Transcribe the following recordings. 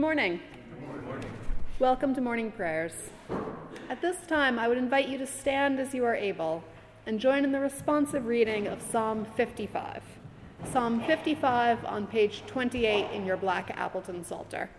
morning. Good morning. Welcome to morning prayers. At this time, I would invite you to stand as you are able and join in the responsive reading of Psalm 55. Psalm 55 on page 28 in your black Appleton Psalter.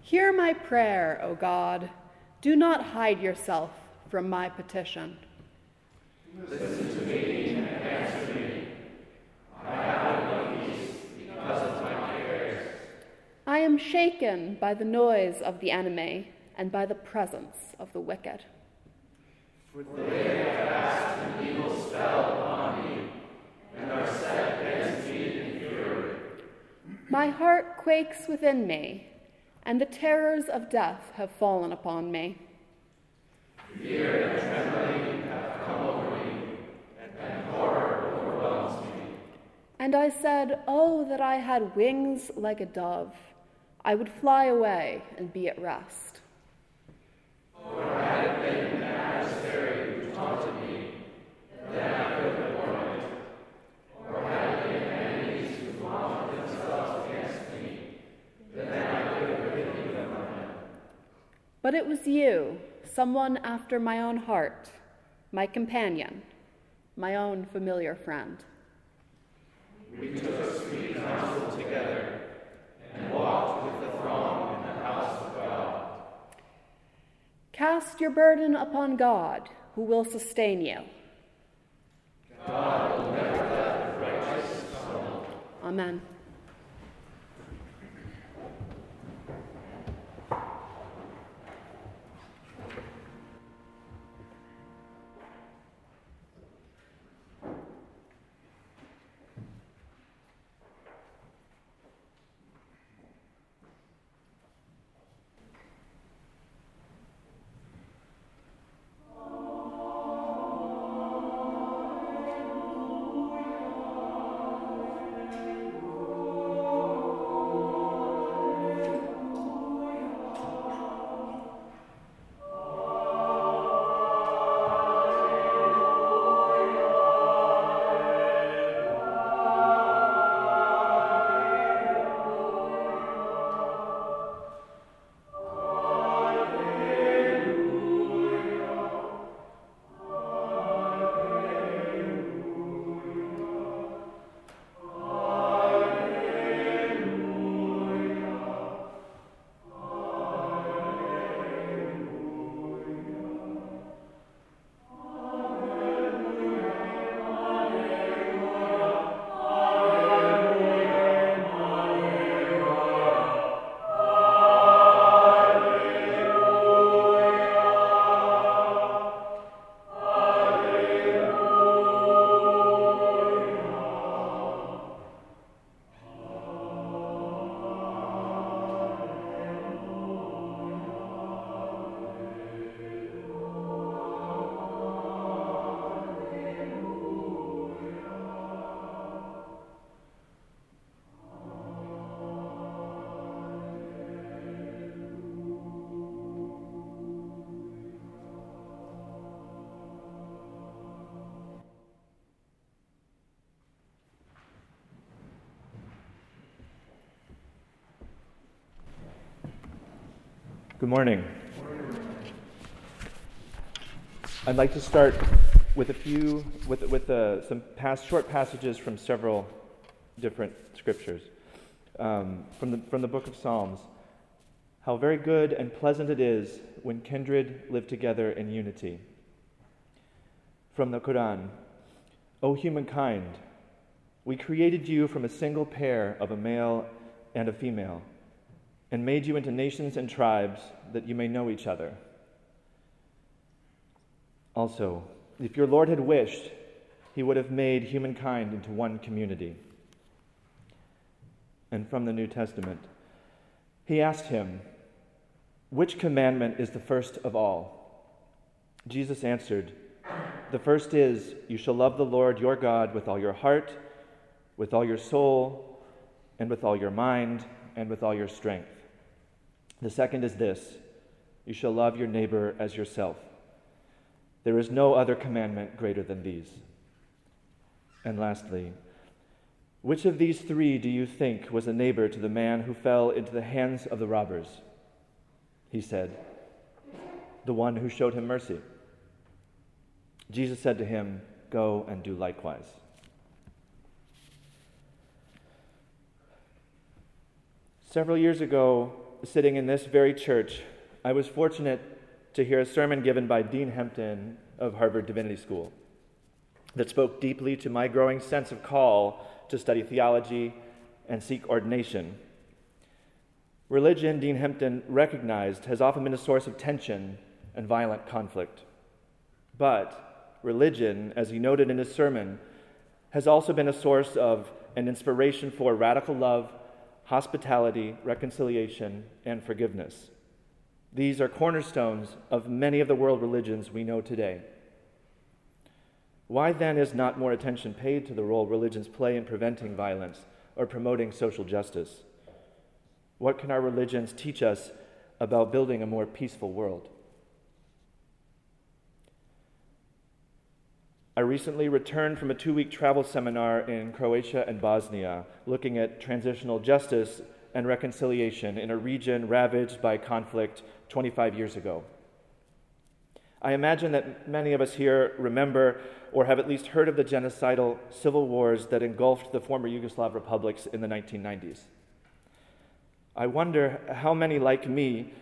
Hear my prayer, O God. Do not hide yourself from my petition. Listen to me and answer me. I have no peace because of my prayers. I am shaken by the noise of the enemy and by the presence of the wicked. For they have cast an evil spell upon me and are set against me in fury. My heart quakes within me, and the terrors of death have fallen upon me. Fear and trembling have come over me, and horror overwhelms me. And I said, Oh, that I had wings like a dove! I would fly away and be at rest. For had it been an adversary who taunted me, then I could have borne it. Or had been enemies who mounted themselves against me, then I could have ridden them from him. But it was you, someone after my own heart, my companion, my own familiar friend. We took sweet counsel together and walked with the throng in the house of God. Cast your burden upon God, who will sustain you. Will never Good morning. I'd like to start with a few, with, with uh, some past, short passages from several different scriptures. Um, from, the, from the book of Psalms. How very good and pleasant it is when kindred live together in unity. From the Quran O humankind, we created you from a single pair of a male and a female and made you into nations and tribes that you may know each other. Also, if your Lord had wished, he would have made humankind into one community. And from the New Testament, he asked him, Which commandment is the first of all? Jesus answered, The first is, You shall love the Lord your God with all your heart, with all your soul, and with all your mind, and with all your strength. The second is this you shall love your neighbor as yourself. There is no other commandment greater than these. And lastly, Which of these three do you think was a neighbor to the man who fell into the hands of the robbers? He said, The one who showed him mercy. Jesus said to him, Go and do likewise. Several years ago, sitting in this very church, I was fortunate to hear a sermon given by Dean Hempton of Harvard Divinity School that spoke deeply to my growing sense of call to study theology and seek ordination. Religion, Dean Hempton recognized, has often been a source of tension and violent conflict. But religion, as he noted in his sermon, has also been a source of an inspiration for radical love, hospitality, reconciliation, and forgiveness. These are cornerstones of many of the world religions we know today. Why then is not more attention paid to the role religions play in preventing violence or promoting social justice? What can our religions teach us about building a more peaceful world? I recently returned from a two week travel seminar in Croatia and Bosnia looking at transitional justice and reconciliation in a region ravaged by conflict 25 years ago. I imagine that many of us here remember or have at least heard of the genocidal civil wars that engulfed the former Yugoslav republics in the 1990s. I wonder how many, like me,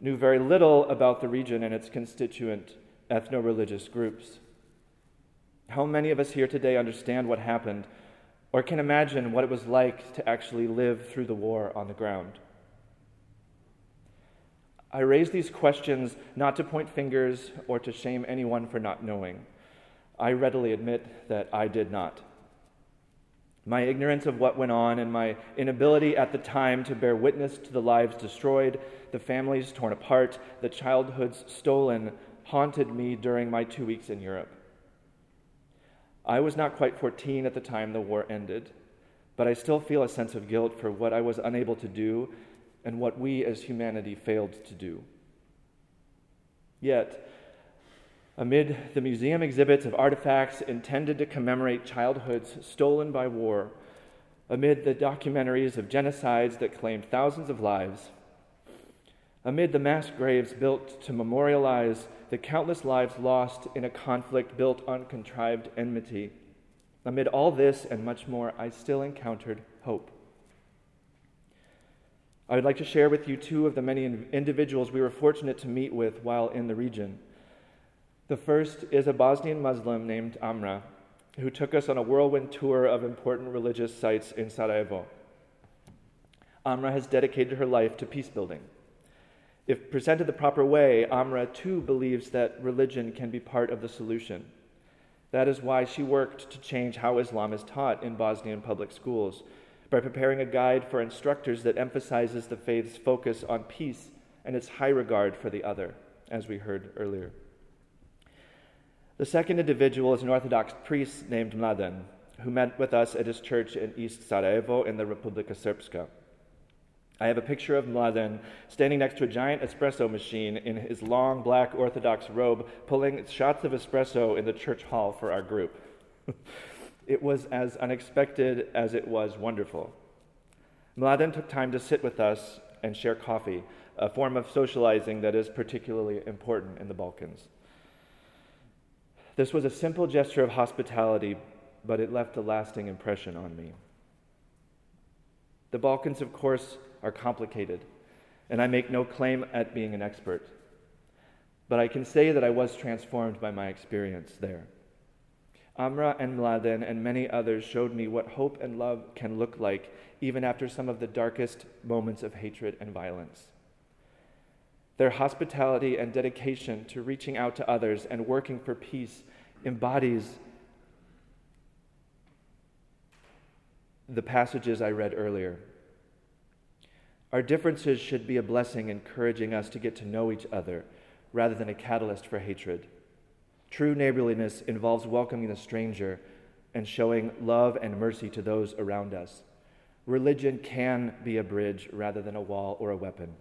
knew very little about the region and its constituent ethno religious groups. How many of us here today understand what happened or can imagine what it was like to actually live through the war on the ground? I raise these questions not to point fingers or to shame anyone for not knowing. I readily admit that I did not. My ignorance of what went on and my inability at the time to bear witness to the lives destroyed, the families torn apart, the childhoods stolen, haunted me during my two weeks in Europe. I was not quite 14 at the time the war ended, but I still feel a sense of guilt for what I was unable to do and what we as humanity failed to do. Yet, amid the museum exhibits of artifacts intended to commemorate childhoods stolen by war, amid the documentaries of genocides that claimed thousands of lives, amid the mass graves built to memorialize the countless lives lost in a conflict built on contrived enmity, amid all this and much more, I still encountered hope. I would like to share with you two of the many individuals we were fortunate to meet with while in the region. The first is a Bosnian Muslim named Amra, who took us on a whirlwind tour of important religious sites in Sarajevo. Amra has dedicated her life to peace building. If presented the proper way, Amra too believes that religion can be part of the solution. That is why she worked to change how Islam is taught in Bosnian public schools by preparing a guide for instructors that emphasizes the faith's focus on peace and its high regard for the other, as we heard earlier. The second individual is an Orthodox priest named Mladen, who met with us at his church in East Sarajevo in the Republika Srpska. I have a picture of Mladen standing next to a giant espresso machine in his long black Orthodox robe, pulling shots of espresso in the church hall for our group. it was as unexpected as it was wonderful. Mladen took time to sit with us and share coffee, a form of socializing that is particularly important in the Balkans. This was a simple gesture of hospitality, but it left a lasting impression on me. The Balkans, of course, are complicated, and I make no claim at being an expert. But I can say that I was transformed by my experience there. Amra and Mladen and many others showed me what hope and love can look like even after some of the darkest moments of hatred and violence. Their hospitality and dedication to reaching out to others and working for peace embodies the passages I read earlier. Our differences should be a blessing, encouraging us to get to know each other rather than a catalyst for hatred. True neighborliness involves welcoming the stranger and showing love and mercy to those around us. Religion can be a bridge rather than a wall or a weapon.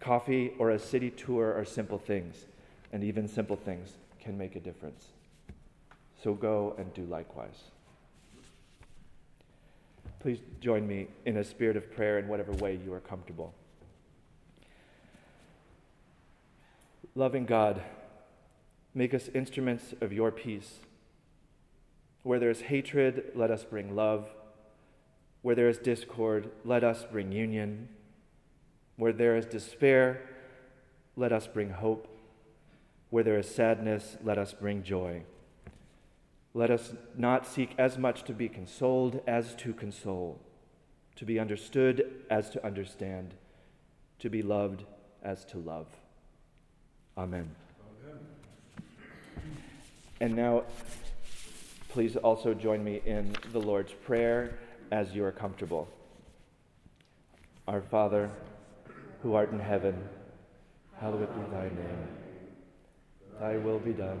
Coffee or a city tour are simple things, and even simple things can make a difference. So go and do likewise. Please join me in a spirit of prayer in whatever way you are comfortable. Loving God, make us instruments of your peace. Where there is hatred, let us bring love. Where there is discord, let us bring union. Where there is despair, let us bring hope. Where there is sadness, let us bring joy. Let us not seek as much to be consoled as to console, to be understood as to understand, to be loved as to love. Amen. Amen. And now, please also join me in the Lord's Prayer as you are comfortable. Our Father, who art in heaven, hallowed be thy name. Thy will be done.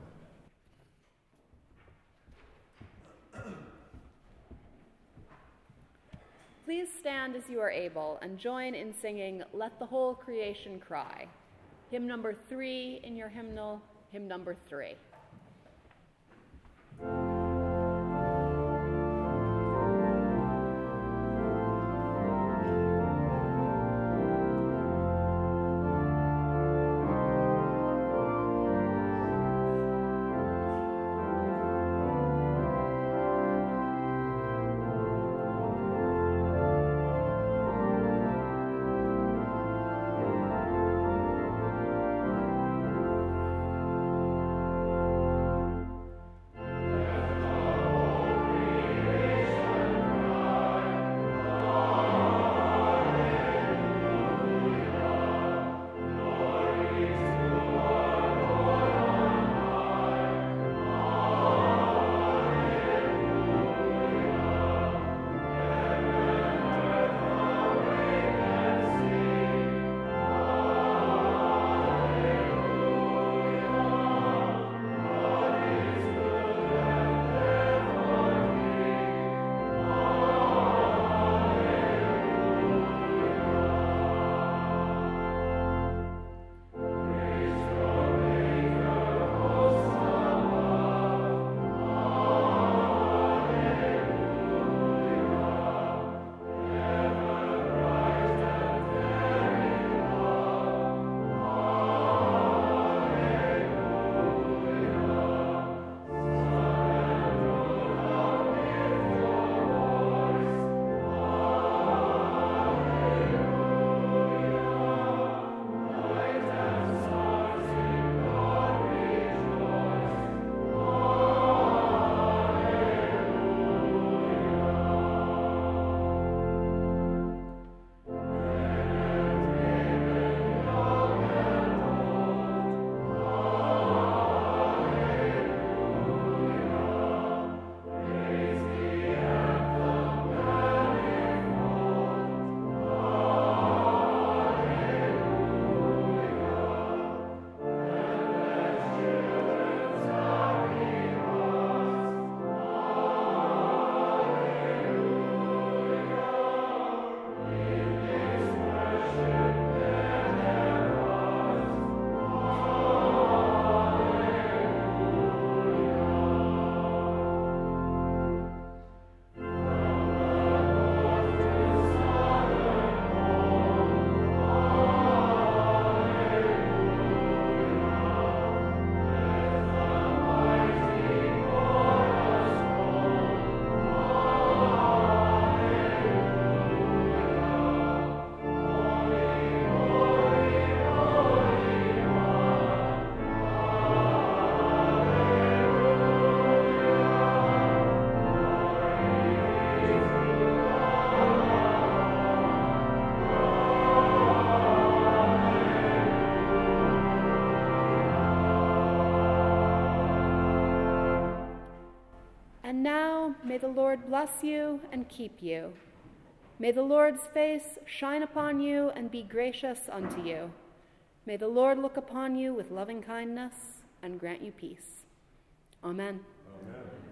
Please stand as you are able and join in singing Let the Whole Creation Cry. Hymn number three in your hymnal, hymn number three. And now may the Lord bless you and keep you. May the Lord's face shine upon you and be gracious unto you. May the Lord look upon you with loving kindness and grant you peace. Amen. Amen.